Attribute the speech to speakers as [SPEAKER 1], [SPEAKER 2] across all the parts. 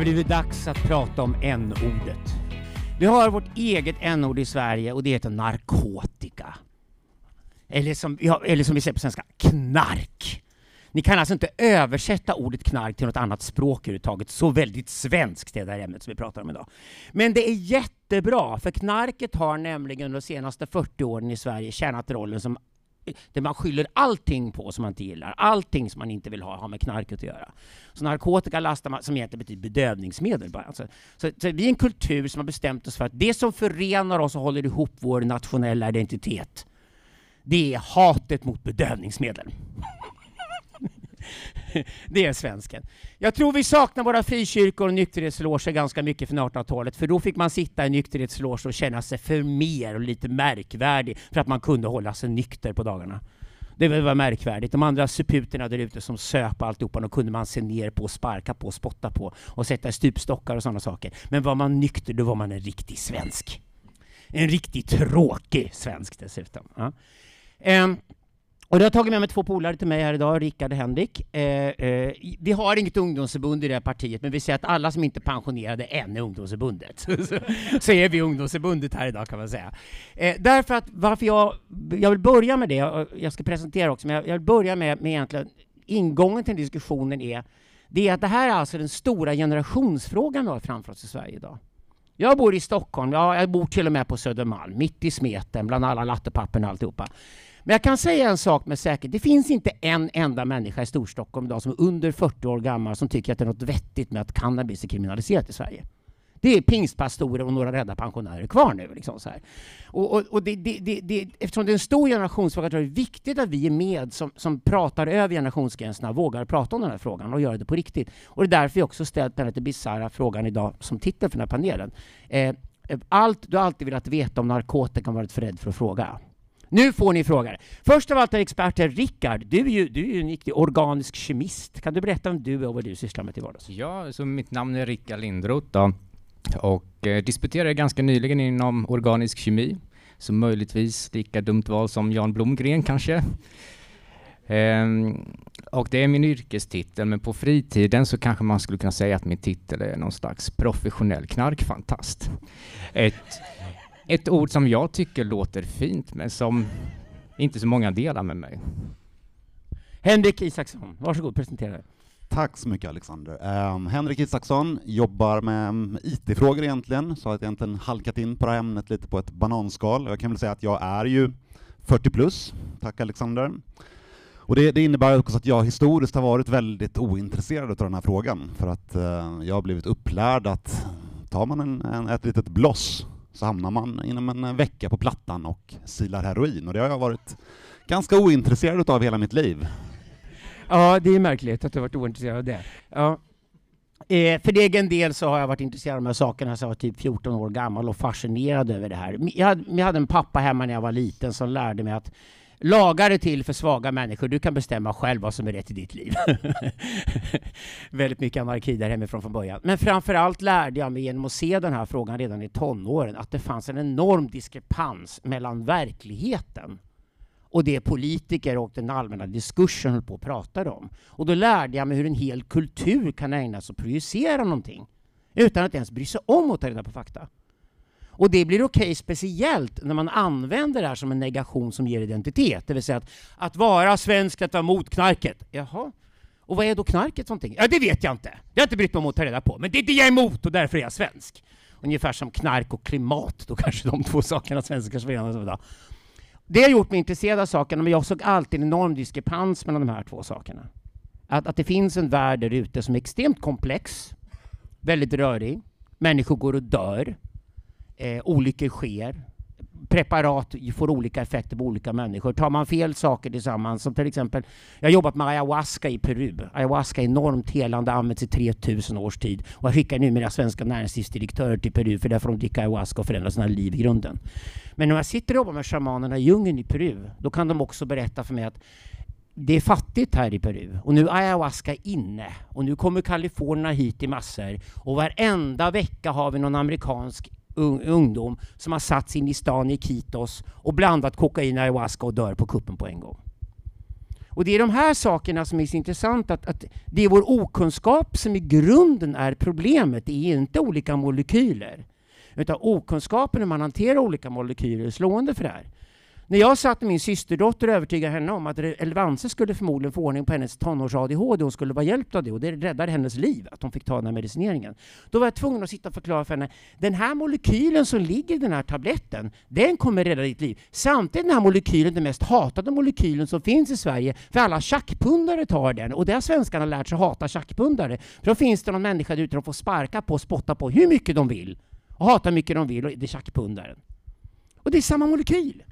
[SPEAKER 1] har blivit dags att prata om n-ordet. Vi har vårt eget n-ord i Sverige och det heter narkotika. Eller som, ja, eller som vi säger på svenska, knark. Ni kan alltså inte översätta ordet knark till något annat språk överhuvudtaget. Så väldigt svenskt är det här ämnet som vi pratar om idag. Men det är jättebra, för knarket har nämligen de senaste 40 åren i Sverige tjänat rollen som där man skyller allting på som man inte gillar. Allting som man inte vill ha har med knarket att göra. Så narkotika lastar man, som egentligen betyder bedövningsmedel. Bara. Alltså, så, så vi är en kultur som har bestämt oss för att det som förenar oss och håller ihop vår nationella identitet, det är hatet mot bedövningsmedel. det är svensken. Jag tror vi saknar våra frikyrkor och nykterhetsloger ganska mycket från 1800-talet, för då fick man sitta i nykterhetsloge och känna sig för mer och lite märkvärdig för att man kunde hålla sig nykter på dagarna. Det var märkvärdigt. De andra suputerna där ute som söp alltihopa, de kunde man se ner på, sparka på, spotta på och sätta i stupstockar och sådana saker. Men var man nykter, då var man en riktig svensk. En riktigt tråkig svensk dessutom. Ja. Um, och jag har tagit med mig två polare till mig här idag, Rickard och Henrik. Eh, eh, vi har inget ungdomsförbund i det här partiet, men vi säger att alla som inte är pensionerade än är ungdomsförbundet. så, är vi ungdomsförbundet här idag kan man säga. Eh, därför att varför jag, jag vill börja med det, jag ska presentera också, men jag, jag vill börja med, med egentligen ingången till diskussionen är, det är att det här är alltså den stora generationsfrågan vi har framför oss i Sverige idag. Jag bor i Stockholm, ja, jag bor till och med på Södermalm, mitt i smeten, bland alla lattepappen och alltihopa. Men jag kan säga en sak med säkerhet. Det finns inte en enda människa i Storstockholm idag som är under 40 år gammal som tycker att det är något vettigt med att cannabis är kriminaliserat i Sverige. Det är pingstpastorer och några rädda pensionärer kvar nu. Liksom så här. Och, och, och det, det, det, eftersom det är en stor generationsfråga tror jag det är viktigt att vi är med som, som pratar över generationsgränserna, vågar prata om den här frågan och göra det på riktigt. Och det är därför jag också ställt den lite bisarra frågan idag som titel för den här panelen. Eh, allt du alltid velat veta om narkotika varit för rädd för att fråga. Nu får ni frågor. Först av allt är experten Rickard. Du är ju, du är ju en riktig organisk kemist. Kan du berätta om du och vad du sysslar med till vardags?
[SPEAKER 2] Ja, så mitt namn är Rickard Lindroth då. och eh, disputerade ganska nyligen inom organisk kemi. Så möjligtvis lika dumt val som Jan Blomgren kanske. Ehm, och det är min yrkestitel, men på fritiden så kanske man skulle kunna säga att min titel är någon slags professionell knarkfantast. Ett ett ord som jag tycker låter fint, men som inte så många delar med mig.
[SPEAKER 1] Henrik Isaksson, varsågod, presentera dig.
[SPEAKER 3] Tack så mycket Alexander. Um, Henrik Isaksson jobbar med IT-frågor egentligen, så har jag egentligen halkat in på det här ämnet lite på ett bananskal. Jag kan väl säga att jag är ju 40 plus, tack Alexander. Och det, det, innebär också att jag historiskt har varit väldigt ointresserad av den här frågan, för att uh, jag har blivit upplärd att tar man en, en, ett litet bloss så hamnar man inom en vecka på Plattan och silar heroin, och det har jag varit ganska ointresserad av hela mitt liv.
[SPEAKER 1] Ja, det är märkligt att du har varit ointresserad av det. Ja. Eh, för egen del så har jag varit intresserad av de här sakerna sedan jag var typ 14 år gammal och fascinerad över det här. Jag hade, jag hade en pappa hemma när jag var liten som lärde mig att Lagar är till för svaga människor. Du kan bestämma själv vad som är rätt i ditt liv. Väldigt mycket anarki där hemifrån från början. Men framför allt lärde jag mig genom att se den här frågan redan i tonåren att det fanns en enorm diskrepans mellan verkligheten och det politiker och den allmänna diskursen höll på att prata om. Och då lärde jag mig hur en hel kultur kan ägna sig åt att projicera någonting utan att ens bry sig om att ta reda på fakta. Och det blir okej okay, speciellt när man använder det här som en negation som ger identitet. Det vill säga att, att vara svensk, att vara mot knarket. Jaha. Och vad är då knarket för någonting? Ja, det vet jag inte. Det har jag inte brytt mig om att ta reda på. Men det är det jag är emot och därför är jag svensk. Ungefär som knark och klimat, då kanske de två sakerna svenskar förenas. Det har gjort mig intresserad av sakerna, men jag såg alltid en enorm diskrepans mellan de här två sakerna. Att, att det finns en värld där ute som är extremt komplex, väldigt rörig, människor går och dör, eh, olyckor sker. Preparat får olika effekter på olika människor. Tar man fel saker tillsammans, som till exempel, jag har jobbat med ayahuasca i Peru. Ayahuasca är enormt helande, använts i 3000 års tid. Och jag skickar numera svenska näringslivsdirektörer till Peru, för där får de dricka ayahuasca och förändra sina liv i grunden. Men när jag sitter och jobbar med shamanerna i djungeln i Peru, då kan de också berätta för mig att det är fattigt här i Peru och nu är ayahuasca inne och nu kommer kalifornierna hit i massor och varenda vecka har vi någon amerikansk ungdom som har satts in i stan i Kitos och blandat kokain och ayahuasca och dör på kuppen på en gång. Och det är de här sakerna som är så intressant, att, att det är vår okunskap som i grunden är problemet, det är inte olika molekyler. Utan okunskapen hur man hanterar olika molekyler är slående för det här. När jag satt med min systerdotter och övertygade henne om att Elvanse skulle förmodligen få ordning på hennes tonårs-ADHD, hon skulle vara hjälpt av det och det räddade hennes liv, att hon fick ta den här medicineringen. Då var jag tvungen att sitta och förklara för henne, den här molekylen som ligger i den här tabletten, den kommer rädda ditt liv. Samtidigt är den här molekylen den mest hatade molekylen som finns i Sverige, för alla tjackpundare tar den och det har svenskarna lärt sig hata tjackpundare. För då finns det någon människa där ute de får sparka på och spotta på hur mycket de vill och hata hur mycket de vill och det är tjackpundaren. Och det är samma molekyl.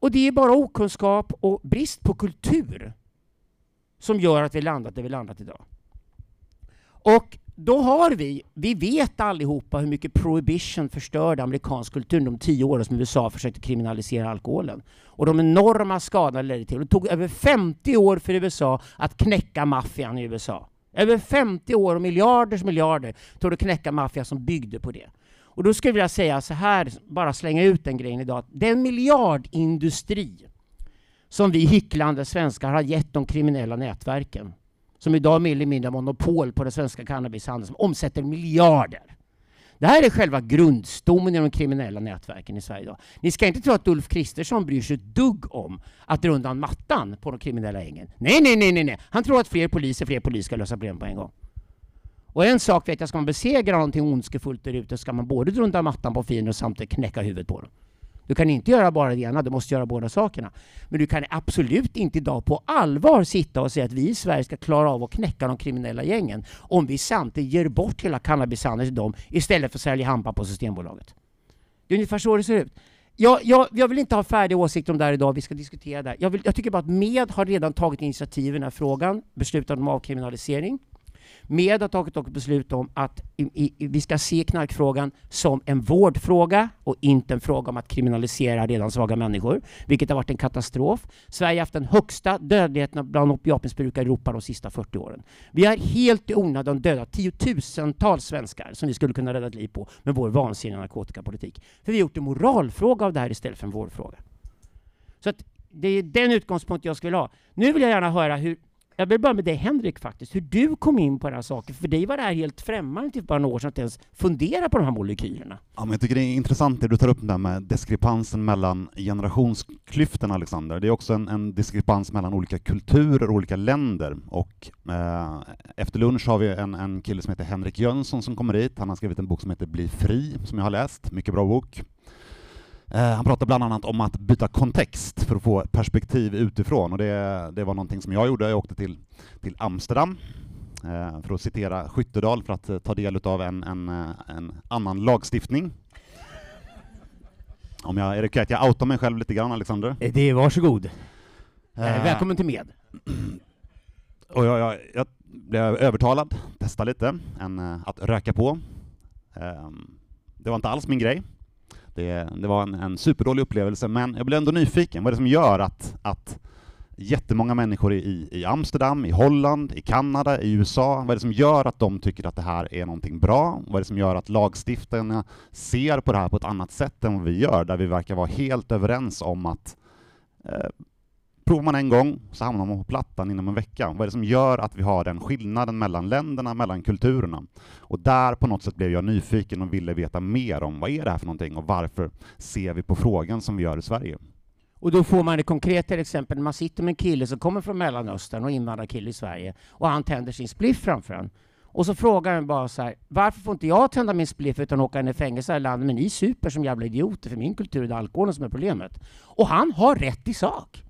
[SPEAKER 1] Och det är bara okunskap och brist på kultur som gör att vi landat där vi landat idag. Och då har vi, vi vet allihopa hur mycket prohibition förstörde amerikansk kultur de tio åren som USA försökte kriminalisera alkoholen. Och de enorma skadorna ledde till. Det tog över 50 år för USA att knäcka maffian i USA. Över 50 år och miljarders miljarder tog det att knäcka maffian som byggde på det. Och då skulle jag vilja säga så här, bara slänga ut den grejen idag. Den miljardindustri som vi hycklande svenskar har gett de kriminella nätverken, som idag mer eller mindre monopol på den svenska cannabishandeln, som omsätter miljarder. Det här är själva grundstommen i de kriminella nätverken i Sverige idag. Ni ska inte tro att Ulf Kristersson bryr sig ett dugg om att dra undan mattan på de kriminella gängen. Nej, nej, nej, nej, nej. Han tror att fler poliser, fler poliser ska lösa problem på en gång. Och en sak vet jag, ska man besegra någonting ondskefullt där ute ska man både dra undan mattan på fienden och samtidigt knäcka huvudet på dem. Du kan inte göra bara det ena, du måste göra båda sakerna. Men du kan absolut inte idag på allvar sitta och säga att vi i Sverige ska klara av att knäcka de kriminella gängen om vi samtidigt ger bort hela cannabishandeln till dem istället för att sälja hampa på Systembolaget. Det är ungefär så det ser ut. Jag, jag, jag, vill inte ha färdig åsikt om det här idag, vi ska diskutera det. Jag, vill, jag tycker bara att MED har redan tagit initiativ i den här frågan, beslutat om avkriminalisering med har tagit ett beslut om att i, i, vi ska se knarkfrågan som en vårdfråga och inte en fråga om att kriminalisera redan svaga människor, vilket har varit en katastrof. Sverige har haft den högsta dödligheten bland opiatmissbrukare i Europa de sista 40 åren. Vi har helt i onödan dödat tiotusentals svenskar som vi skulle kunna rädda liv på med vår vansinniga narkotikapolitik. För vi har gjort en moralfråga av det här istället för en vårdfråga. Så att det är den utgångspunkt jag skulle ha. Nu vill jag gärna höra hur jag vill börja med dig Henrik faktiskt, hur du kom in på den här saken. För dig var det här helt främmande till bara några år sedan att ens fundera på de här molekylerna.
[SPEAKER 3] Ja, men jag tycker det är intressant det du tar upp där med diskrepansen mellan generationsklyftorna, Alexander. Det är också en, en diskrepans mellan olika kulturer och olika länder. Och eh, efter lunch har vi en, en kille som heter Henrik Jönsson som kommer hit. Han har skrivit en bok som heter Bli fri, som jag har läst. Mycket bra bok. Eh, han pratar bland annat om att byta kontext för att få perspektiv utifrån, och det, det var någonting som jag gjorde. Jag åkte till, till Amsterdam eh, för att citera Skyttedal för att eh, ta del av en, en, en annan lagstiftning. Om jag, är det okej att jag outar mig själv lite grann, Alexander?
[SPEAKER 1] Det är varsågod. Eh, Välkommen till med.
[SPEAKER 3] Och jag, jag, jag blev övertalad, testa lite, en, att röka på. Eh, det var inte alls min grej. Det, det var en, en superdålig upplevelse, men jag blev ändå nyfiken. Vad är det som gör att, att jättemånga människor i, i Amsterdam, i Holland, i Kanada, i USA, vad är det som gör att de tycker att det här är någonting bra? Vad är det som gör att lagstiftarna ser på det här på ett annat sätt än vad vi gör, där vi verkar vara helt överens om att eh, Provar man en gång så hamnar man på plattan inom en vecka. Vad är det som gör att vi har den skillnaden mellan länderna, mellan kulturerna? Och där på något sätt blev jag nyfiken och ville veta mer om vad är det här för någonting och varför ser vi på frågan som vi gör i Sverige?
[SPEAKER 1] Och då får man det konkret exempel när man sitter med en kille som kommer från Mellanöstern och invandrarkille i Sverige och han tänder sin spliff framför en. Och så frågar han bara så här, varför får inte jag tända min spliff utan åka in i fängelse här i landet, men ni super som jävla idioter, för min kultur är det alkoholen som är problemet. Och han har rätt i sak.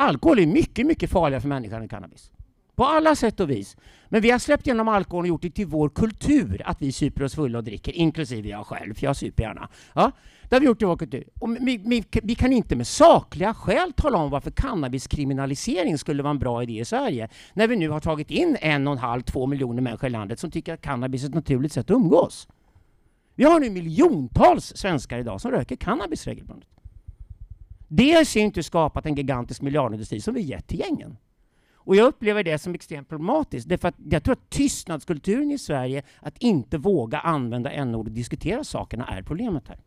[SPEAKER 1] Alkohol är mycket, mycket farligare för människan än cannabis. På alla sätt och vis. Men vi har släppt igenom alkohol och gjort det till vår kultur att vi super oss fulla och dricker, inklusive jag själv, för jag super gärna. Ja, det har vi gjort till vår kultur. Och vi, vi, vi, kan inte med sakliga skäl tala om varför cannabiskriminalisering skulle vara en bra idé i Sverige, när vi nu har tagit in en och en halv, två miljoner människor i landet som tycker att cannabis är ett naturligt sätt att umgås. Vi har nu miljontals svenskar idag som röker cannabis regelbundet. Det har i sin tur skapat en gigantisk miljardindustri som vi gett till gängen. Och jag upplever det som extremt problematiskt. Därför att jag tror att tystnadskulturen i Sverige, att inte våga använda n-ord och diskutera sakerna, är problemet här.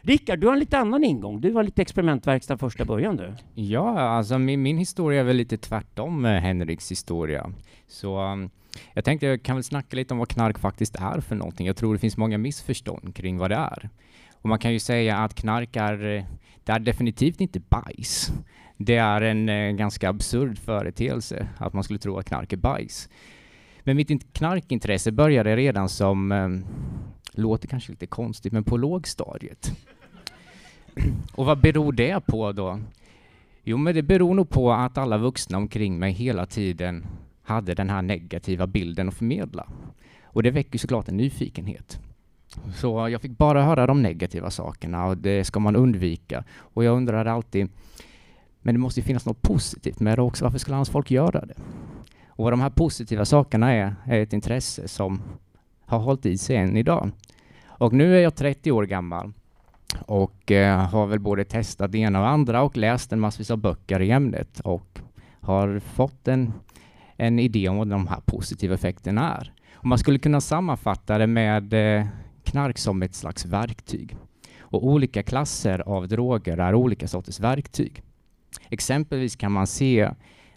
[SPEAKER 1] Rickard, du har en lite annan ingång. Du var lite experimentverkstad första början du.
[SPEAKER 2] Ja, alltså min, min historia är väl lite tvärtom med Henriks historia. Så um, jag tänkte jag kan väl snacka lite om vad knark faktiskt är för någonting. Jag tror det finns många missförstånd kring vad det är. Och man kan ju säga att knark är, eh, det är definitivt inte bajs. Det är en eh, ganska absurd företeelse att man skulle tro att knark är bajs. Men mitt knarkintresse började redan som, eh, låter kanske lite konstigt, men på lågstadiet. Och vad beror det på då? Jo, men det beror nog på att alla vuxna omkring mig hela tiden hade den här negativa bilden att förmedla. Och det väcker såklart en nyfikenhet. Så jag fick bara höra de negativa sakerna och det ska man undvika. Och jag undrade alltid, men det måste ju finnas något positivt med det också. Varför skulle annars folk göra det? Och vad de här positiva sakerna är, är ett intresse som har hållit i sig än idag. Och nu är jag 30 år gammal och eh, har väl både testat det ena och andra och läst en massvis av böcker i ämnet och har fått en, en idé om vad de här positiva effekterna är. Och man skulle kunna sammanfatta det med eh, knark som ett slags verktyg. Och olika klasser av droger är olika sorters verktyg. Exempelvis kan man se,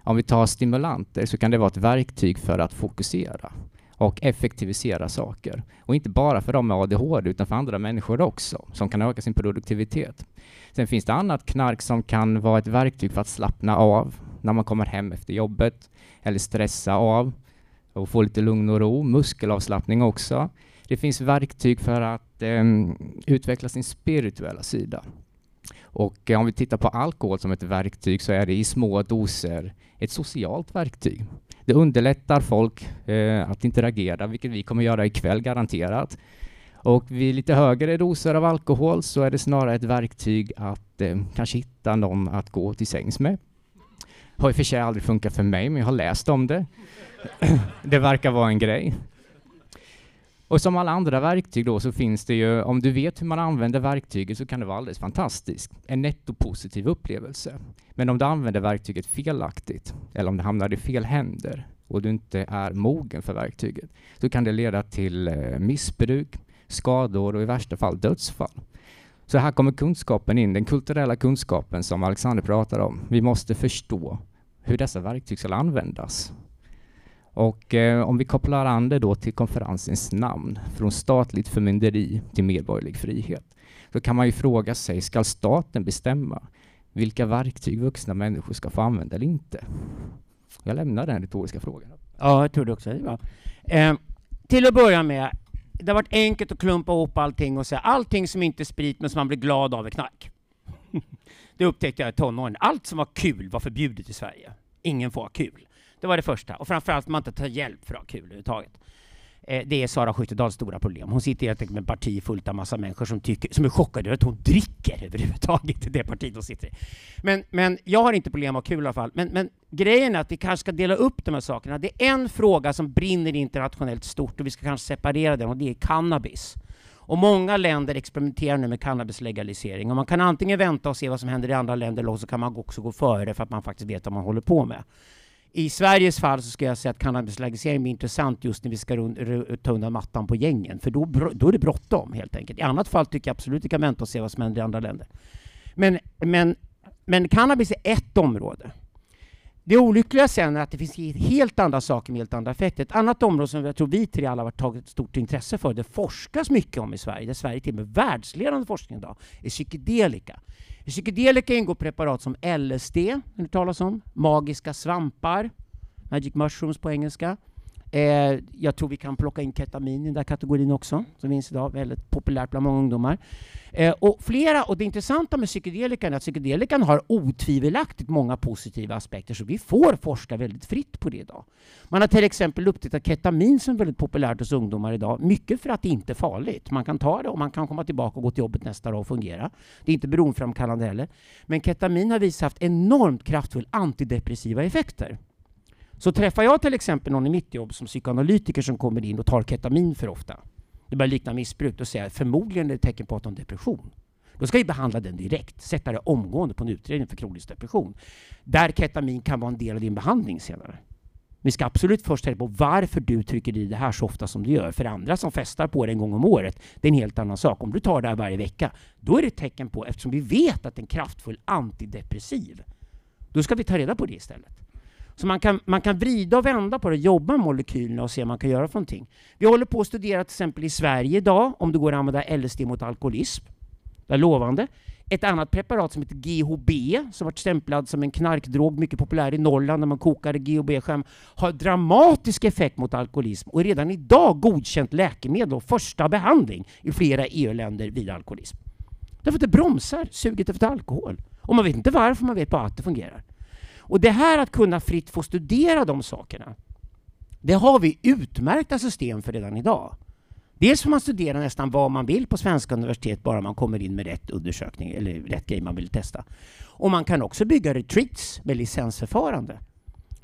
[SPEAKER 2] om vi tar stimulanter, så kan det vara ett verktyg för att fokusera och effektivisera saker. Och inte bara för dem med ADHD utan för andra människor också, som kan öka sin produktivitet. Sen finns det annat knark som kan vara ett verktyg för att slappna av när man kommer hem efter jobbet, eller stressa av och få lite lugn och ro. Muskelavslappning också. Det finns verktyg för att eh, utveckla sin spirituella sida. Och eh, om vi tittar på alkohol som ett verktyg så är det i små doser ett socialt verktyg. Det underlättar folk eh, att interagera, vilket vi kommer göra ikväll garanterat. Och vid lite högre doser av alkohol så är det snarare ett verktyg att eh, kanske hitta någon att gå till sängs med. Har i och för sig aldrig funkat för mig, men jag har läst om det. det verkar vara en grej. Och som alla andra verktyg då så finns det ju, om du vet hur man använder verktyget så kan det vara alldeles fantastiskt. En nettopositiv upplevelse. Men om du använder verktyget felaktigt, eller om det hamnar i fel händer och du inte är mogen för verktyget, så kan det leda till eh, missbruk, skador och i värsta fall dödsfall. Så här kommer kunskapen in, den kulturella kunskapen som Alexander pratar om. Vi måste förstå hur dessa verktyg ska användas och eh, om vi kopplar an det då till konferensens namn, från statligt förmynderi till medborgerlig frihet, så kan man ju fråga sig, ska staten bestämma vilka verktyg vuxna människor ska få använda eller inte? Jag lämnar den retoriska frågan.
[SPEAKER 1] Ja, jag tror det också. Det eh, till att börja med, det har varit enkelt att klumpa ihop allting och säga allting som inte är sprit men som man blir glad av är knark. det upptäckte jag i tonåren. Allt som var kul var förbjudet i Sverige. Ingen får ha kul. Det var det första. Och framförallt man inte tar hjälp för att ha kul överhuvudtaget. Eh, det är Sara Skyttedals stora problem. Hon sitter helt enkelt med ett parti fullt av massa människor som, tycker, som är chockade över att hon dricker överhuvudtaget, det partiet hon sitter i. Men, men jag har inte problem att ha kul i alla fall. Men, men grejen är att vi kanske ska dela upp de här sakerna. Det är en fråga som brinner internationellt stort och vi ska kanske separera den och det är cannabis. Och många länder experimenterar nu med cannabislegalisering och man kan antingen vänta och se vad som händer i andra länder eller så kan man också gå före för att man faktiskt vet vad man håller på med. I Sveriges fall så ska jag säga att cannabislegalisering blir intressant just när vi ska ta undan mattan på gängen, för då, då är det bråttom helt enkelt. I annat fall tycker jag absolut att vi kan vänta och se vad som händer i andra länder. Men, men, men cannabis är ett område. Det olyckliga sen är att det finns helt andra saker med helt andra effekter. Ett annat område som jag tror vi tre alla har tagit stort intresse för, det forskas mycket om i Sverige, där Sverige till och med världsledande forskning idag, är psykedelika. I psykedelika ingår preparat som LSD, har talas om, magiska svampar, magic mushrooms på engelska. Eh, jag tror vi kan plocka in ketamin i den där kategorin också, som finns idag, väldigt populärt bland många ungdomar. Eh, och, flera, och det intressanta med psykedelikan är att psykedelikan har otvivelaktigt många positiva aspekter, så vi får forska väldigt fritt på det idag. Man har till exempel upptäckt ketamin som är väldigt populärt hos ungdomar idag, mycket för att det inte är farligt. Man kan ta det och man kan komma tillbaka och gå till jobbet nästa dag och fungera. Det är inte beroendeframkallande heller. Men ketamin har visat haft enormt kraftfulla antidepressiva effekter. Så träffar jag till exempel någon i mitt jobb som psykoanalytiker som kommer in och tar ketamin för ofta, det börjar likna missbruk, då säger jag förmodligen är det tecken på att de har depression. Då ska vi behandla den direkt, sätta det omgående på en utredning för kronisk depression. Där ketamin kan vara en del av din behandling senare. Vi ska absolut först tänka på varför du trycker i det här så ofta som du gör. För andra som festar på det en gång om året, det är en helt annan sak. Om du tar det här varje vecka, då är det ett tecken på, eftersom vi vet att det är en kraftfull antidepressiv, då ska vi ta reda på det istället. Så man kan, man kan vrida och vända på det, jobba med molekylerna och se vad man kan göra för någonting. Vi håller på att studera till exempel i Sverige idag om det går att använda LSD mot alkoholism. Det är lovande. Ett annat preparat som heter GHB, som varit stämplad som en knarkdrog, mycket populär i Norrland när man kokade GHB-skärm, har dramatisk effekt mot alkoholism och är redan idag godkänt läkemedel och första behandling i flera EU-länder vid alkoholism. Därför att det bromsar suget efter alkohol. Och man vet inte varför, man vet bara att det fungerar. Och det här att kunna fritt få studera de sakerna, det har vi utmärkta system för redan idag. Dels får man studera nästan vad man vill på svenska universitet bara man kommer in med rätt undersökning eller rätt grej man vill testa. Och man kan också bygga retreats med licensförfarande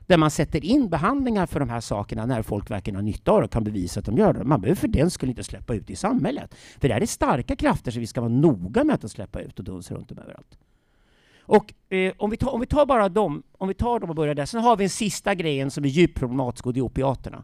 [SPEAKER 1] där man sätter in behandlingar för de här sakerna när folk verkligen har nytta av det och kan bevisa att de gör det. Man behöver för den skulle inte släppa ut i samhället. För det här är starka krafter som vi ska vara noga med att släppa ut och dunsa runt dem överallt. Och eh, om, vi tar, om vi tar bara dem, om vi tar dem och börjar där. Sen har vi en sista grejen som är djupt problematisk och det är opiaterna.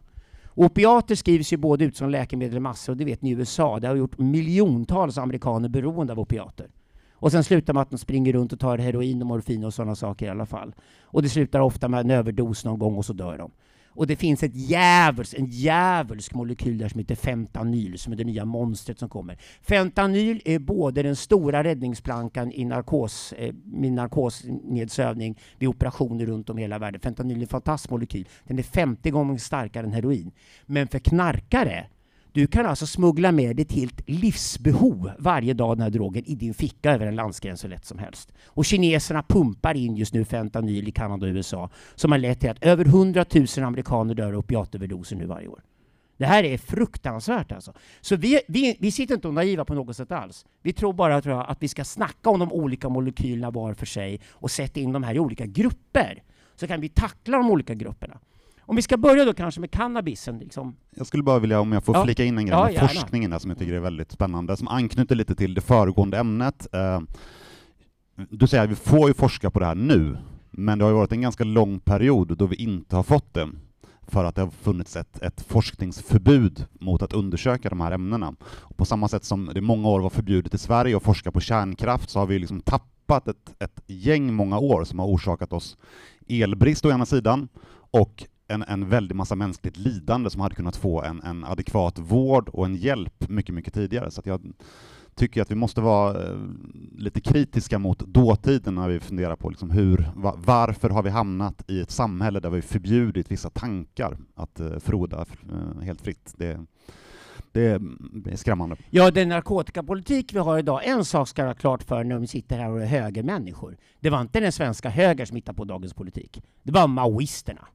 [SPEAKER 1] Opiater skrivs ju både ut som läkemedel i massor, och det vet ni i USA. Det har gjort miljontals amerikaner beroende av opiater. Och sen slutar med att de springer runt och tar heroin och morfin och sådana saker i alla fall. Och det slutar ofta med en överdos någon gång och så dör de. Och det finns ett djävuls, en djävulsk molekyl där som heter fentanyl, som är det nya monstret som kommer. Fentanyl är både den stora räddningsplankan i narkos, eh, min narkosnedsövning vid operationer runt om i hela världen. Fentanyl är en fantastisk molekyl. Den är 50 gånger starkare än heroin. Men för knarkare du kan alltså smuggla med ett helt livsbehov varje dag den här drogen i din ficka över en landsgräns så lätt som helst. Och kineserna pumpar in just nu fentanyl i Kanada och USA som har lett till att över 100 000 amerikaner dör av opiatöverdoser nu varje år. Det här är fruktansvärt alltså. Så vi, vi, vi sitter inte och naiva på något sätt alls. Vi tror bara tror jag, att vi ska snacka om de olika molekylerna var för sig och sätta in de här i olika grupper. Så kan vi tackla de olika grupperna. Om vi ska börja då kanske med cannabisen. Liksom.
[SPEAKER 3] Jag skulle bara vilja, om jag får
[SPEAKER 1] Ja.
[SPEAKER 3] flika in en grej
[SPEAKER 1] Ja,
[SPEAKER 3] med
[SPEAKER 1] gärna.
[SPEAKER 3] forskningen där som jag tycker är väldigt spännande, som anknyter lite till det föregående ämnet. Eh, Du säger att vi får ju forska på det här nu, men det har varit en ganska lång period då vi inte har fått det för att det har funnits ett, ett forskningsförbud mot att undersöka de här ämnena. Och på samma sätt som det i många år var förbjudet i Sverige att forska på kärnkraft så har vi liksom tappat ett, ett gäng många år som har orsakat oss elbrist å ena sidan och en, en väldig massa mänskligt lidande som hade kunnat få en, en adekvat vård och en hjälp mycket, mycket tidigare. Så att jag tycker att vi måste vara eh, lite kritiska mot dåtiden när vi funderar på liksom hur, varför har vi hamnat i ett samhälle där vi förbjudit vissa tankar att eh, froda eh, helt fritt. Det, det är skrämmande.
[SPEAKER 1] Ja, den narkotikapolitik vi har idag, en sak ska vara ha klart för när vi sitter här och är högermänniskor. Det var inte den svenska höger som hittade på dagens politik. Det var maoisterna.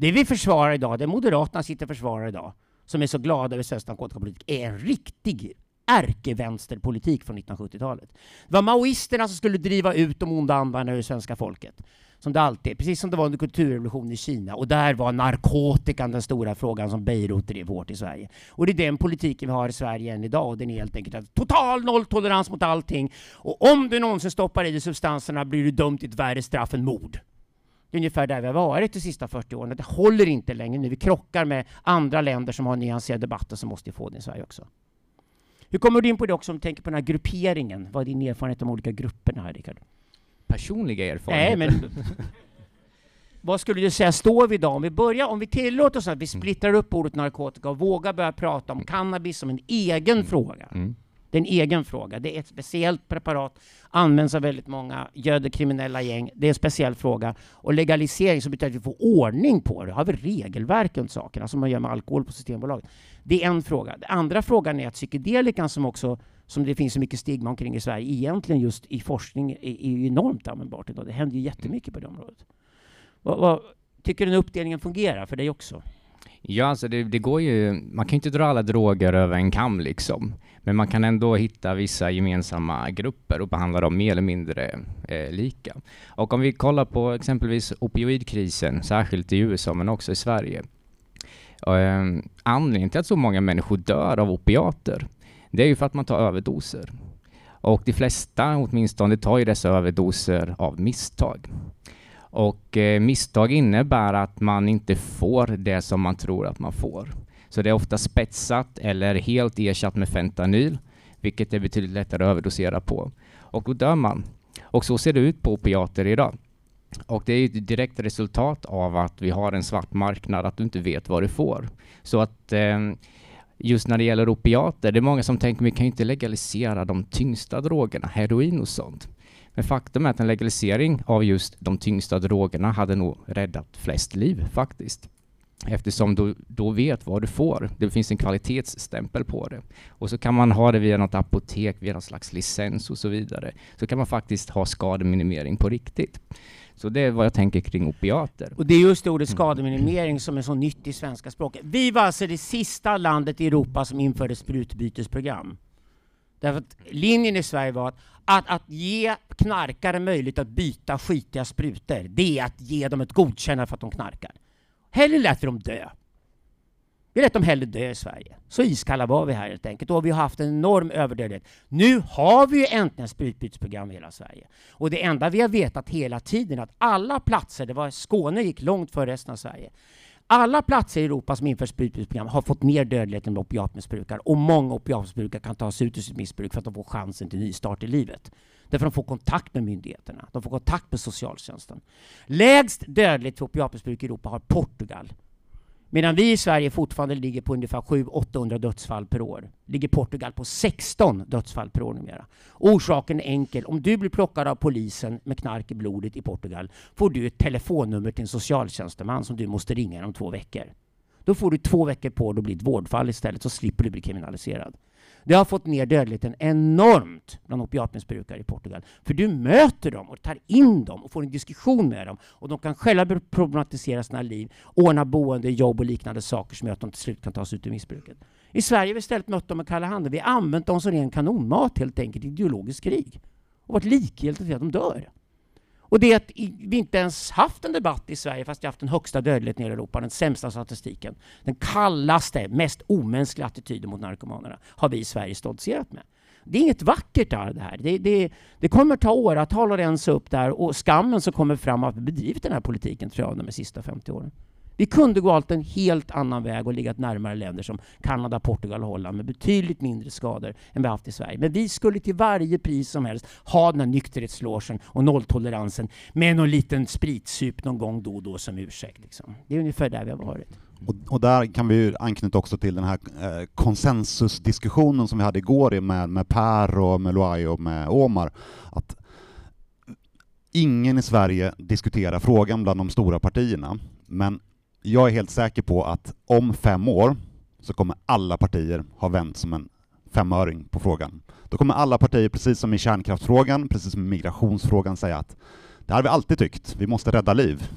[SPEAKER 1] Det vi försvarar idag, det Moderaterna sitter och försvarar idag, som är så glada över svensk narkotikapolitik, är en riktig ärkevänsterpolitik från 1970-talet. Det var maoisterna som skulle driva ut de onda andarna ur svenska folket. Som det alltid är, precis som det var under kulturrevolutionen i Kina. Och där var narkotikan den stora frågan som Beirut drev hårt i Sverige. Och det är den politiken vi har i Sverige än idag. Och den är helt enkelt att total nolltolerans mot allting. Och om du någonsin stoppar i dig substanserna blir du dömd till ett värre straff än mord. Det är ungefär där vi har varit de sista 40 åren. Det håller inte längre nu. Vi krockar med andra länder som har nyanserade debatter som måste få det i Sverige också. Hur kommer du in på det också om du tänker på den här grupperingen? Vad är din erfarenhet av de olika grupperna här, Rickard?
[SPEAKER 2] Personliga
[SPEAKER 1] Nej,
[SPEAKER 2] erfarenheter.
[SPEAKER 1] men... Vad skulle du säga står vi idag? Om vi börjar, om vi tillåter oss att vi splittrar upp ordet narkotika och vågar börja prata om cannabis som en egen fråga.
[SPEAKER 2] Mm.
[SPEAKER 1] Det är en egen fråga. Det är ett speciellt preparat, används av väldigt många, göder kriminella gäng. Det är en speciell fråga. Och legalisering så betyder att vi får ordning på det. Har vi regelverk runt sakerna som man gör med alkohol på Systembolaget. Det är en fråga. Den andra frågan är att psykedelikan som också som det finns så mycket stigma omkring i Sverige, egentligen just i forskning är, är ju enormt användbart idag. Det händer ju jättemycket på det området. Vad, vad, tycker du den uppdelningen fungerar för dig också?
[SPEAKER 2] Ja, alltså det, det går ju, man kan ju inte dra alla droger över en kam liksom. Men man kan ändå hitta vissa gemensamma grupper och behandla dem mer eller mindre eh, lika. Och om vi kollar på exempelvis opioidkrisen, särskilt i USA men också i Sverige. Eh, anledningen till att så många människor dör av opiater, det är ju för att man tar överdoser. Och de flesta, åtminstone, tar ju dessa överdoser av misstag. Och eh, misstag innebär att man inte får det som man tror att man får. Så det är ofta spetsat eller helt ersatt med fentanyl, vilket är betydligt lättare att överdosera på. Och då dör man. Och så ser det ut på opiater idag. Och det är ett direkt resultat av att vi har en svart marknad, att du inte vet vad du får. Så att eh, just när det gäller opiater, det är många som tänker att vi kan inte legalisera de tyngsta drogerna, heroin och sånt. Men faktum är att en legalisering av just de tyngsta drogerna hade nog räddat flest liv faktiskt. Eftersom du då vet vad du får. Det finns en kvalitetsstämpel på det. Och så kan man ha det via något apotek, via någon slags licens och så vidare. Så kan man faktiskt ha skademinimering på riktigt. Så det är vad jag tänker kring opiater.
[SPEAKER 1] Och det är just det ordet skademinimering som är så nytt i svenska språket. Vi var alltså det sista landet i Europa som införde sprutbytesprogram. Därför att linjen i Sverige var att, att, att ge knarkare möjlighet att byta skitiga sprutor, det är att ge dem ett godkännande för att de knarkar. Hellre lät vi dem dö. Vi lät dem hellre dö i Sverige. Så iskalla var vi här helt enkelt. Och vi har haft en enorm överdödlighet. Nu har vi ju äntligen sprutbytesprogram i hela Sverige. Och det enda vi har vetat hela tiden är att alla platser, det var Skåne gick långt före resten av Sverige. Alla platser i Europa som inför sprutbytesprogram har fått ner dödligheten med opiatmissbrukare och många opiatmissbrukare kan ta sig ut ur sitt missbruk för att de får chansen till nystart i livet. Därför de får kontakt med myndigheterna, de får kontakt med socialtjänsten. Lägst dödligt för opiatmissbruk i Europa har Portugal. Medan vi i Sverige fortfarande ligger på ungefär 700-800 dödsfall per år, ligger Portugal på 16 dödsfall per år numera. Orsaken är enkel. Om du blir plockad av polisen med knark i blodet i Portugal får du ett telefonnummer till en socialtjänsteman som du måste ringa om två veckor. Då får du två veckor på dig att bli ett vårdfall istället, så slipper du bli kriminaliserad. Det har fått ner dödligheten enormt bland opiatmissbrukare i Portugal. För du möter dem och tar in dem och får en diskussion med dem. Och de kan själva problematisera sina liv, ordna boende, jobb och liknande saker som gör att de till slut kan ta sig ut ur missbruket. I Sverige har vi istället mött dem med kalla handen. Vi har använt dem som ren kanonmat helt enkelt i ideologiskt krig. Och varit likgiltiga till att de dör. Och det att vi inte ens haft en debatt i Sverige fast vi haft den högsta dödligheten i Europa, den sämsta statistiken, den kallaste, mest omänskliga attityden mot narkomanerna har vi i Sverige stoltserat med. Det är inget vackert där det här. Det, det, det kommer ta åratal att rensa upp där och skammen som kommer fram av att vi bedrivit den här politiken tror jag de sista 50 åren. Vi kunde gå en helt annan väg och legat närmare länder som Kanada, Portugal och Holland med betydligt mindre skador än vi haft i Sverige. Men vi skulle till varje pris som helst ha den här nykterhetslogen och nolltoleransen med någon liten spritsup någon gång då och då som ursäkt. Liksom. Det är ungefär där vi har varit.
[SPEAKER 3] Och, och, där kan vi anknyta också till den här eh, konsensusdiskussionen som vi hade igår med, med Per och med Loai och med Omar. Att ingen i Sverige diskuterar frågan bland de stora partierna, men jag är helt säker på att om fem år så kommer alla partier ha vänt som en femöring på frågan. Då kommer alla partier, precis som i kärnkraftsfrågan, precis som i migrationsfrågan, säga att det har vi alltid tyckt, vi måste rädda liv.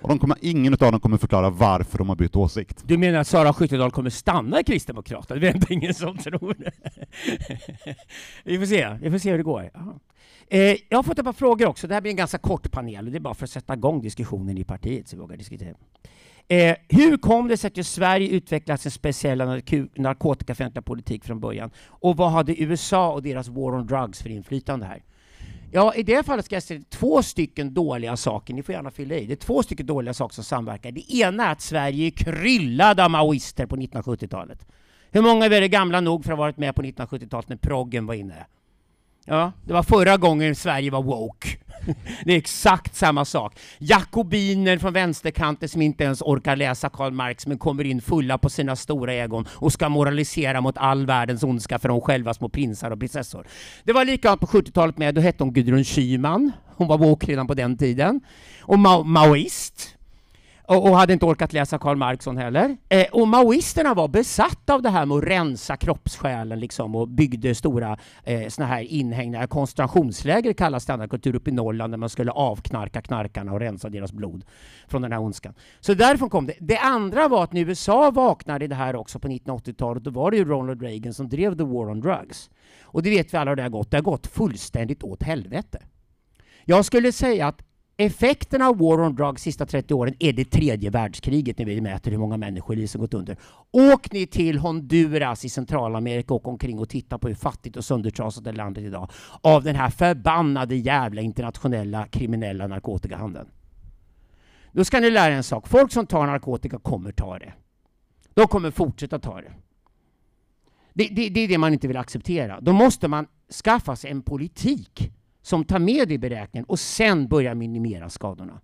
[SPEAKER 3] Och de kommer, ingen av dem kommer förklara varför de har bytt åsikt.
[SPEAKER 1] Du menar att Sara Skyttedal kommer stanna i Kristdemokraterna? Det är inte ingen som tror det. vi får se, vi får se hur det går. Eh, jag har fått ett par frågor också. Det här blir en ganska kort panel det är bara för att sätta igång diskussionen i partiet så vi vågar diskutera. Eh, hur kom det sig att Sverige utvecklade sin speciella narkotikafientliga politik från början? Och vad hade USA och deras war on drugs för inflytande här? Ja, i det fallet ska jag säga två stycken dåliga saker. Ni får gärna fylla i. Det är två stycken dåliga saker som samverkar. Det ena är att Sverige är kryllade av maoister på 1970-talet. Hur många är gamla nog för att ha varit med på 1970-talet när proggen var inne? Ja, det var förra gången Sverige var woke. Det är exakt samma sak. Jakobiner från vänsterkanten som inte ens orkar läsa Karl Marx men kommer in fulla på sina stora ögon och ska moralisera mot all världens ondska för de själva små prinsar och prinsessor. Det var likadant på 70-talet med, då hette hon Gudrun Schyman. Hon var woke redan på den tiden. Och ma maoist och, och, hade inte orkat läsa Karl Marxson heller. Eh, och maoisterna var besatta av det här med att rensa kroppssjälen liksom, och byggde stora eh, såna här inhägnader. Koncentrationsläger kallas det, kultur uppe i Norrland där man skulle avknarka knarkarna och rensa deras blod från den här ondskan. Så därifrån kom det. Det andra var att när USA vaknade i det här också på 1980-talet, då var det ju Ronald Reagan som drev the war on drugs. Och det vet vi alla hur det har gått. Det har gått fullständigt åt helvete. Jag skulle säga att Effekterna av War on Drugs sista 30 åren är det tredje världskriget när vi mäter hur många människoliv som gått under. Åk ni till Honduras i Centralamerika och omkring och titta på hur fattigt och söndertrasat det landet idag av den här förbannade jävla internationella kriminella narkotikahandeln. Då ska ni lära er en sak. Folk som tar narkotika kommer ta det. De kommer fortsätta ta det. Det, det, det är det man inte vill acceptera. Då måste man skaffa sig en politik som tar med det i beräkningen och sen börjar minimera skadorna.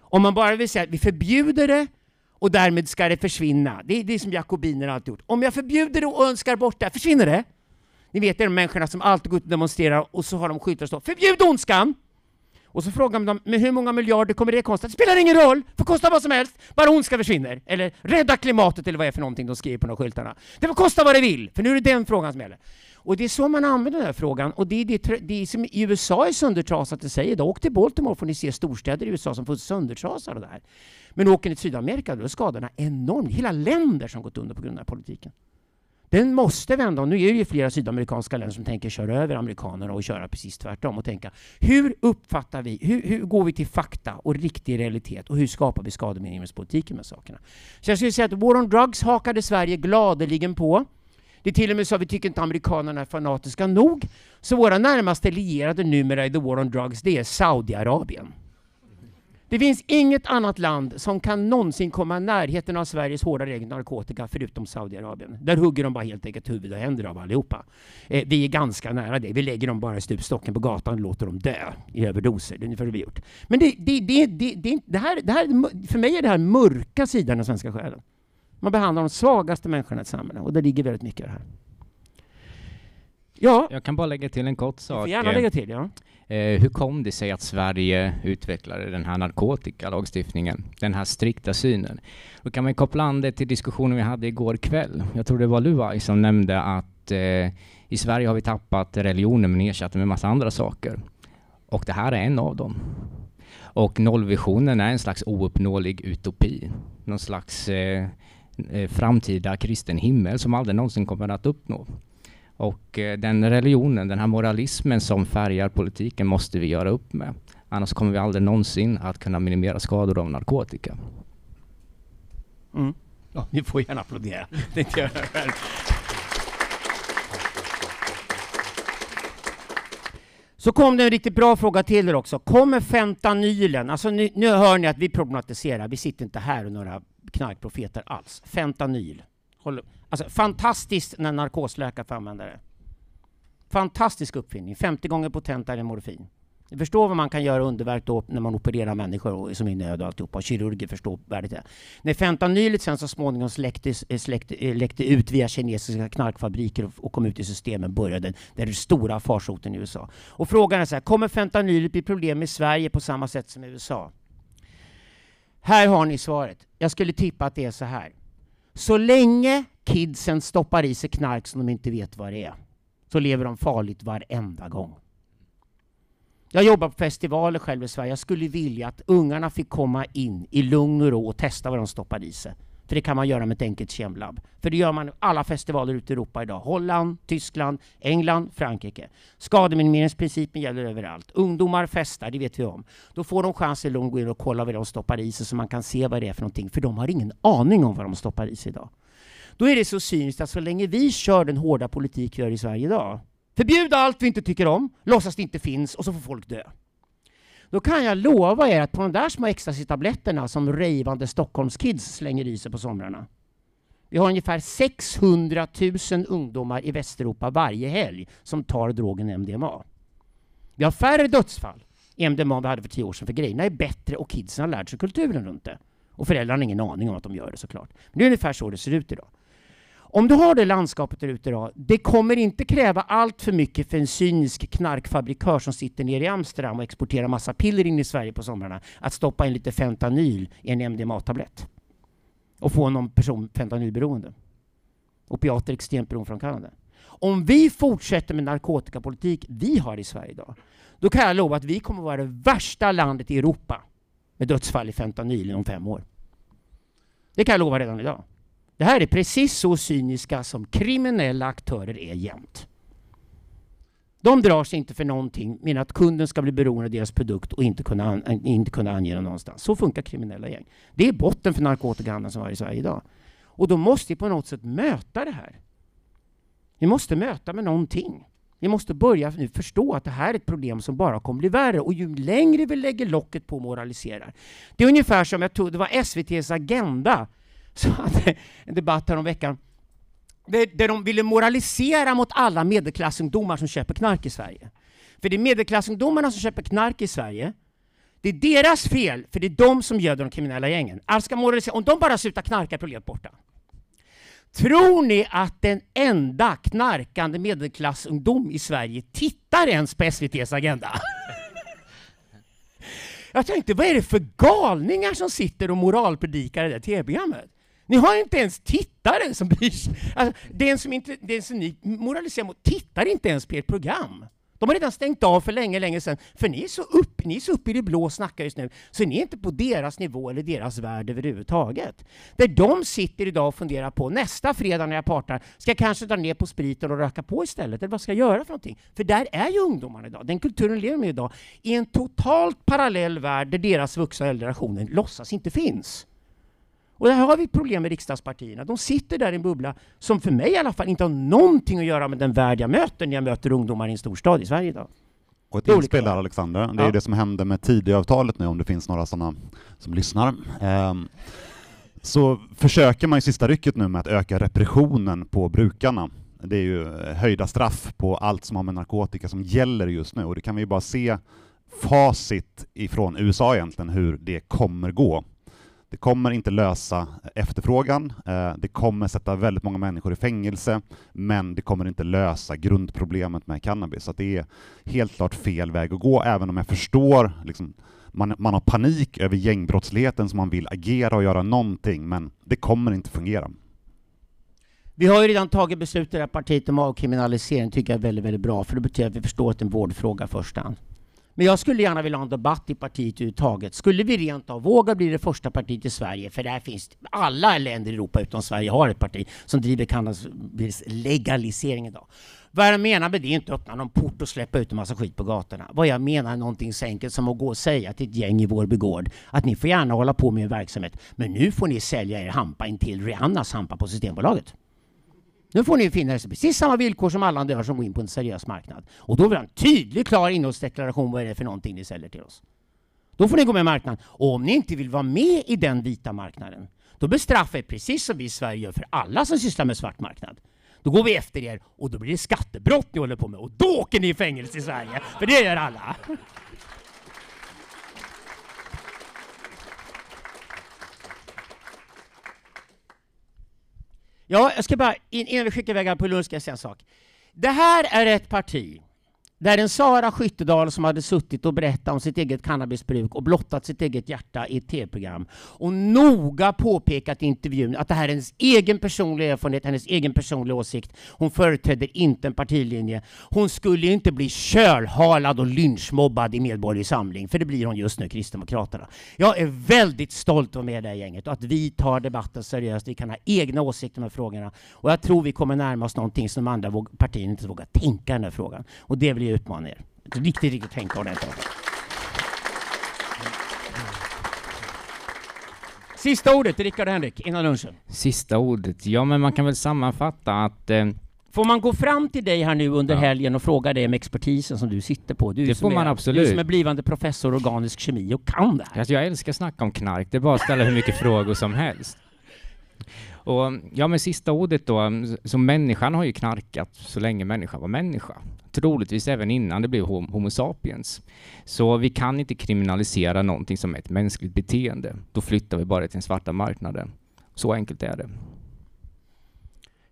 [SPEAKER 1] Om man bara vill säga att vi förbjuder det och därmed ska det försvinna. Det är det som jakobinerna alltid gjort. Om jag förbjuder det och önskar bort det, försvinner det? Ni vet de människorna som alltid går ut och demonstrerar och så har de skyltar och står Förbjud ondskan! Och så frågar man dem, med hur många miljarder kommer det kosta? Det spelar ingen roll, får kosta vad som helst, bara ondska försvinner. Eller rädda klimatet eller vad det är för någonting de skriver på de skyltarna. Det får kosta vad det vill, för nu är det den frågan som gäller. Och det är så man använder den här frågan. Och det är det, det som i USA är söndertrasat, det säger då. Åk till Baltimore får ni se storstäder i USA som får söndertrasade där. Men åker ni till Sydamerika då är skadorna enorma. Hela länder som gått under på grund av den här politiken. Den måste vända. Och nu är det ju flera sydamerikanska länder som tänker köra över amerikanerna och köra precis tvärtom och tänka hur uppfattar vi, hur, hur går vi till fakta och riktig realitet och hur skapar vi skademinimeringspolitiken med sakerna? Så jag skulle säga att War on Drugs hakade Sverige gladeligen på. Det är till och med så att vi tycker inte amerikanerna är fanatiska nog. Så våra närmaste lierade numera i The War on Drugs, det är Saudiarabien. Det finns inget annat land som kan någonsin komma i närheten av Sveriges hårda regler narkotika förutom Saudiarabien. Där hugger de bara helt enkelt huvud och händer av allihopa. Eh, vi är ganska nära det. Vi lägger dem bara i stupstocken på gatan och låter dem dö i överdoser. Det är ungefär det vi gjort. Men det, det, det, det, det, det, här, det här, för mig är det här mörka sidan av den svenska själen. Man behandlar de svagaste människorna i ett samhälle och det ligger väldigt mycket i det här. Ja.
[SPEAKER 2] Jag kan bara lägga till en kort sak.
[SPEAKER 1] Gärna lägga till, ja.
[SPEAKER 2] Eh, hur kom det sig att Sverige utvecklade den här narkotikalagstiftningen, den här strikta synen? Då kan man koppla an det till diskussionen vi hade igår kväll. Jag tror det var Luai som nämnde att eh, i Sverige har vi tappat religionen men ersatt den med massa andra saker. Och det här är en av dem. Och nollvisionen är en slags ouppnåelig utopi. Någon slags eh, eh Eh, framtida kristen himmel som aldrig någonsin kommer att uppnå. Och eh, den religionen, den här moralismen som färgar politiken måste vi göra upp med. Annars kommer vi aldrig någonsin att kunna minimera skador av narkotika.
[SPEAKER 1] Mm. Ja, ni får gärna applådera. Det inte jag själv. Så kom det en riktigt bra fråga till er också. Kommer fentanylen, alltså nu, nu hör ni att vi problematiserar, vi sitter inte här och några knarkprofeter alls. Fentanyl. Håll, Alltså, fantastiskt när narkosläkare får använda det. Fantastisk uppfinning, 50 gånger potentare än morfin. Du förstår vad man kan göra underverk då när man opererar människor som är i nöd och alltihopa. Kirurger förstår värdet det. När fentanylet sen så småningom släckte, eh, eh, läckte ut via kinesiska knarkfabriker och, och kom ut i systemen började den stora farsoten i USA. Och frågan är så här, kommer fentanylet bli problem i Sverige på samma sätt som i USA? Här har ni svaret. Jag skulle tippa att det är så här. Så länge kidsen stoppar i sig knark som de inte vet vad det är, så lever de farligt varenda gång. Jag jobbar på festivaler själv i Sverige. Jag skulle vilja att ungarna fick komma in i lugn och ro och testa vad de stoppar i sig. För det kan man göra med ett enkelt kemlabb. För det gör man alla festivaler ute i Europa idag. Holland, Tyskland, England, Frankrike. Skademinimeringsprincipen gäller överallt. Ungdomar festar, det vet vi om. Då får de chansen att gå in och kolla vad de stoppar i sig så man kan se vad det är för någonting. För de har ingen aning om vad de stoppar i sig idag. Då är det så cyniskt att så länge vi kör den hårda politik vi gör i Sverige idag, förbjuda allt vi inte tycker om, låtsas det inte finns och så får folk dö. Då kan jag lova er att på de där små ecstasy-tabletterna som rejvande Stockholmskids slänger i sig på somrarna. Vi har ungefär 600 000 ungdomar i Västeuropa varje helg som tar drogen MDMA. Vi har färre dödsfall i MDMA än vi hade för tio år sedan, för grejerna är bättre och kidsen har lärt sig kulturen runt det. Och föräldrarna har ingen aning om att de gör det såklart. Men det är ungefär så det ser ut idag. Om du har det landskapet där ute idag, det kommer inte kräva allt för mycket för en cynisk knarkfabrikör som sitter nere i Amsterdam och exporterar massa piller in i Sverige på somrarna att stoppa in lite fentanyl i en MDMA-tablett och få någon person fentanylberoende. Opiater är extremt beroendeframkallande. Om vi fortsätter med narkotikapolitik vi har i Sverige idag, då kan jag lova att vi kommer vara det värsta landet i Europa med dödsfall i fentanyl inom fem år. Det kan jag lova redan idag. Det här är precis så cyniska som kriminella aktörer är jämt. De drar sig inte för någonting men att kunden ska bli beroende av deras produkt och inte kunna, an, inte kunna ange den någonstans. Så funkar kriminella gäng. Det är botten för narkotikahandeln som har i Sverige idag. Och då måste vi på något sätt möta det här. Vi måste möta med någonting. Vi måste börja nu förstå att det här är ett problem som bara kommer bli värre och ju längre vi lägger locket på och moraliserar. Det är ungefär som, jag tror det var SVTs Agenda som hade en debatt här om veckan där de ville moralisera mot alla medelklassungdomar som köper knark i Sverige. För det är medelklassungdomarna som köper knark i Sverige. Det är deras fel, för det är de som göder de kriminella gängen. Alltså ska moralisera. Om de bara slutar knarka är problemet borta. Tror ni att den enda knarkande medelklassungdom i Sverige tittar ens på SVTs Agenda? Jag tänkte, vad är det för galningar som sitter och moralpredikar i det tv-programmet? Ni har inte ens tittare som bryr sig. Alltså, den, som inte, den som ni moraliserar mot tittar inte ens på ert program. De har redan stängt av för länge, länge sedan. För ni är så uppe ni är så upp i det blå och snackar just nu, så ni är inte på deras nivå eller deras värld överhuvudtaget. Där de sitter idag och funderar på nästa fredag när jag partar, ska jag kanske dra ner på spriten och röka på istället? Eller vad ska jag göra för någonting? För där är ju ungdomarna idag. Den kulturen lever med idag i en totalt parallell värld där deras vuxna äldre generationen låtsas inte finns. Och där har vi problem med riksdagspartierna. De sitter där i en bubbla som för mig i alla fall inte har någonting att göra med den värld jag möter när jag möter ungdomar i en storstad i Sverige idag.
[SPEAKER 3] Och ett inspel där Alexander, det är ja. det som hände med Tidöavtalet nu om det finns några sådana som lyssnar. Um, så försöker man i sista rycket nu med att öka repressionen på brukarna. Det är ju höjda straff på allt som har med narkotika som gäller just nu och det kan vi ju bara se facit ifrån USA egentligen hur det kommer gå. Det kommer inte lösa efterfrågan, eh, det kommer sätta väldigt många människor i fängelse, men det kommer inte lösa grundproblemet med cannabis. Så det är helt klart fel väg att gå, även om jag förstår liksom, man, man har panik över gängbrottsligheten så man vill agera och göra någonting, men det kommer inte fungera.
[SPEAKER 1] Vi har ju redan tagit beslut i det här partiet om avkriminalisering, tycker jag är väldigt, väldigt bra, för det betyder att vi förstår att det är en vårdfråga först hand. Men jag skulle gärna vilja ha en debatt i partiet överhuvudtaget. Skulle vi rent av våga bli det första partiet i Sverige, för där finns alla länder i Europa utom Sverige har ett parti som driver cannabis legalisering idag. Vad jag menar med det är inte att öppna någon port och släppa ut en massa skit på gatorna. Vad jag menar är någonting så enkelt som att gå och säga till ett gäng i vår begård att ni får gärna hålla på med er verksamhet, men nu får ni sälja er hampa in till Rihannas hampa på Systembolaget. Nu får ni finna er precis samma villkor som alla andra som går in på en seriös marknad. Och då vill ha en tydlig, klar innehållsdeklaration vad är det för någonting ni säljer till oss. Då får ni gå med i marknaden. Och om ni inte vill vara med i den vita marknaden, då bestraffar vi precis som vi i Sverige gör för alla som sysslar med svart marknad. Då går vi efter er och då blir det skattebrott ni håller på med och då åker ni i fängelse i Sverige. För det gör alla. Ja, jag ska bara, innan vi skickar iväg på Lund ska jag säga en sak. Det här är ett parti där en Sara Skyttedal som hade suttit och berättat om sitt eget cannabisbruk och blottat sitt eget hjärta i ett tv-program och noga påpekat i intervjun att det här är hennes egen personliga erfarenhet, hennes egen personliga åsikt. Hon företräder inte en partilinje. Hon skulle inte bli kölhalad och lynchmobbad i Medborgerlig Samling, för det blir hon just nu, Kristdemokraterna. Jag är väldigt stolt att vara med i det här gänget och att vi tar debatten seriöst. Vi kan ha egna åsikter om de här frågorna och jag tror vi kommer närma oss någonting som de andra partierna inte vågar tänka i den här frågan. Och det vill jag utmana er. Riktigt, riktigt tänka ordentligt. Sista ordet, Rickard Henrik, innan lunchen.
[SPEAKER 2] Sista ordet? Ja, men man kan väl sammanfatta att eh,
[SPEAKER 1] Får man gå fram till dig här nu under ja. helgen och fråga dig om expertisen som du sitter på? Du
[SPEAKER 2] det får man
[SPEAKER 1] är,
[SPEAKER 2] absolut.
[SPEAKER 1] Du som är blivande professor i organisk kemi och kan det här.
[SPEAKER 2] Alltså jag älskar att snacka om knark, det är bara att ställa hur mycket frågor som helst. Och ja, men sista ordet då, så människan har ju knarkat så länge människan var människa. Troligtvis även innan det blev Homo sapiens. Så vi kan inte kriminalisera någonting som är ett mänskligt beteende. Då flyttar vi bara till den svarta marknaden. Så enkelt är det.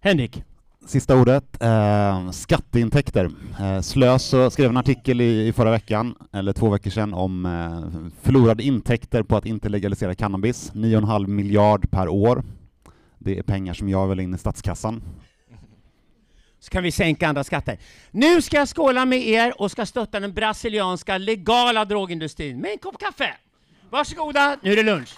[SPEAKER 1] Henrik?
[SPEAKER 3] Sista ordet, eh, skatteintäkter. Eh, Slös skrev en artikel i, i, förra veckan, eller två veckor sedan, om eh, förlorade intäkter på att inte legalisera cannabis. 9,5 miljard per år. Det är pengar som jag vill in i statskassan.
[SPEAKER 1] Så kan vi sänka andra skatter. Nu ska jag skåla med er och ska stötta den brasilianska legala drogindustrin med en kopp kaffe. Varsågoda, nu är det lunch.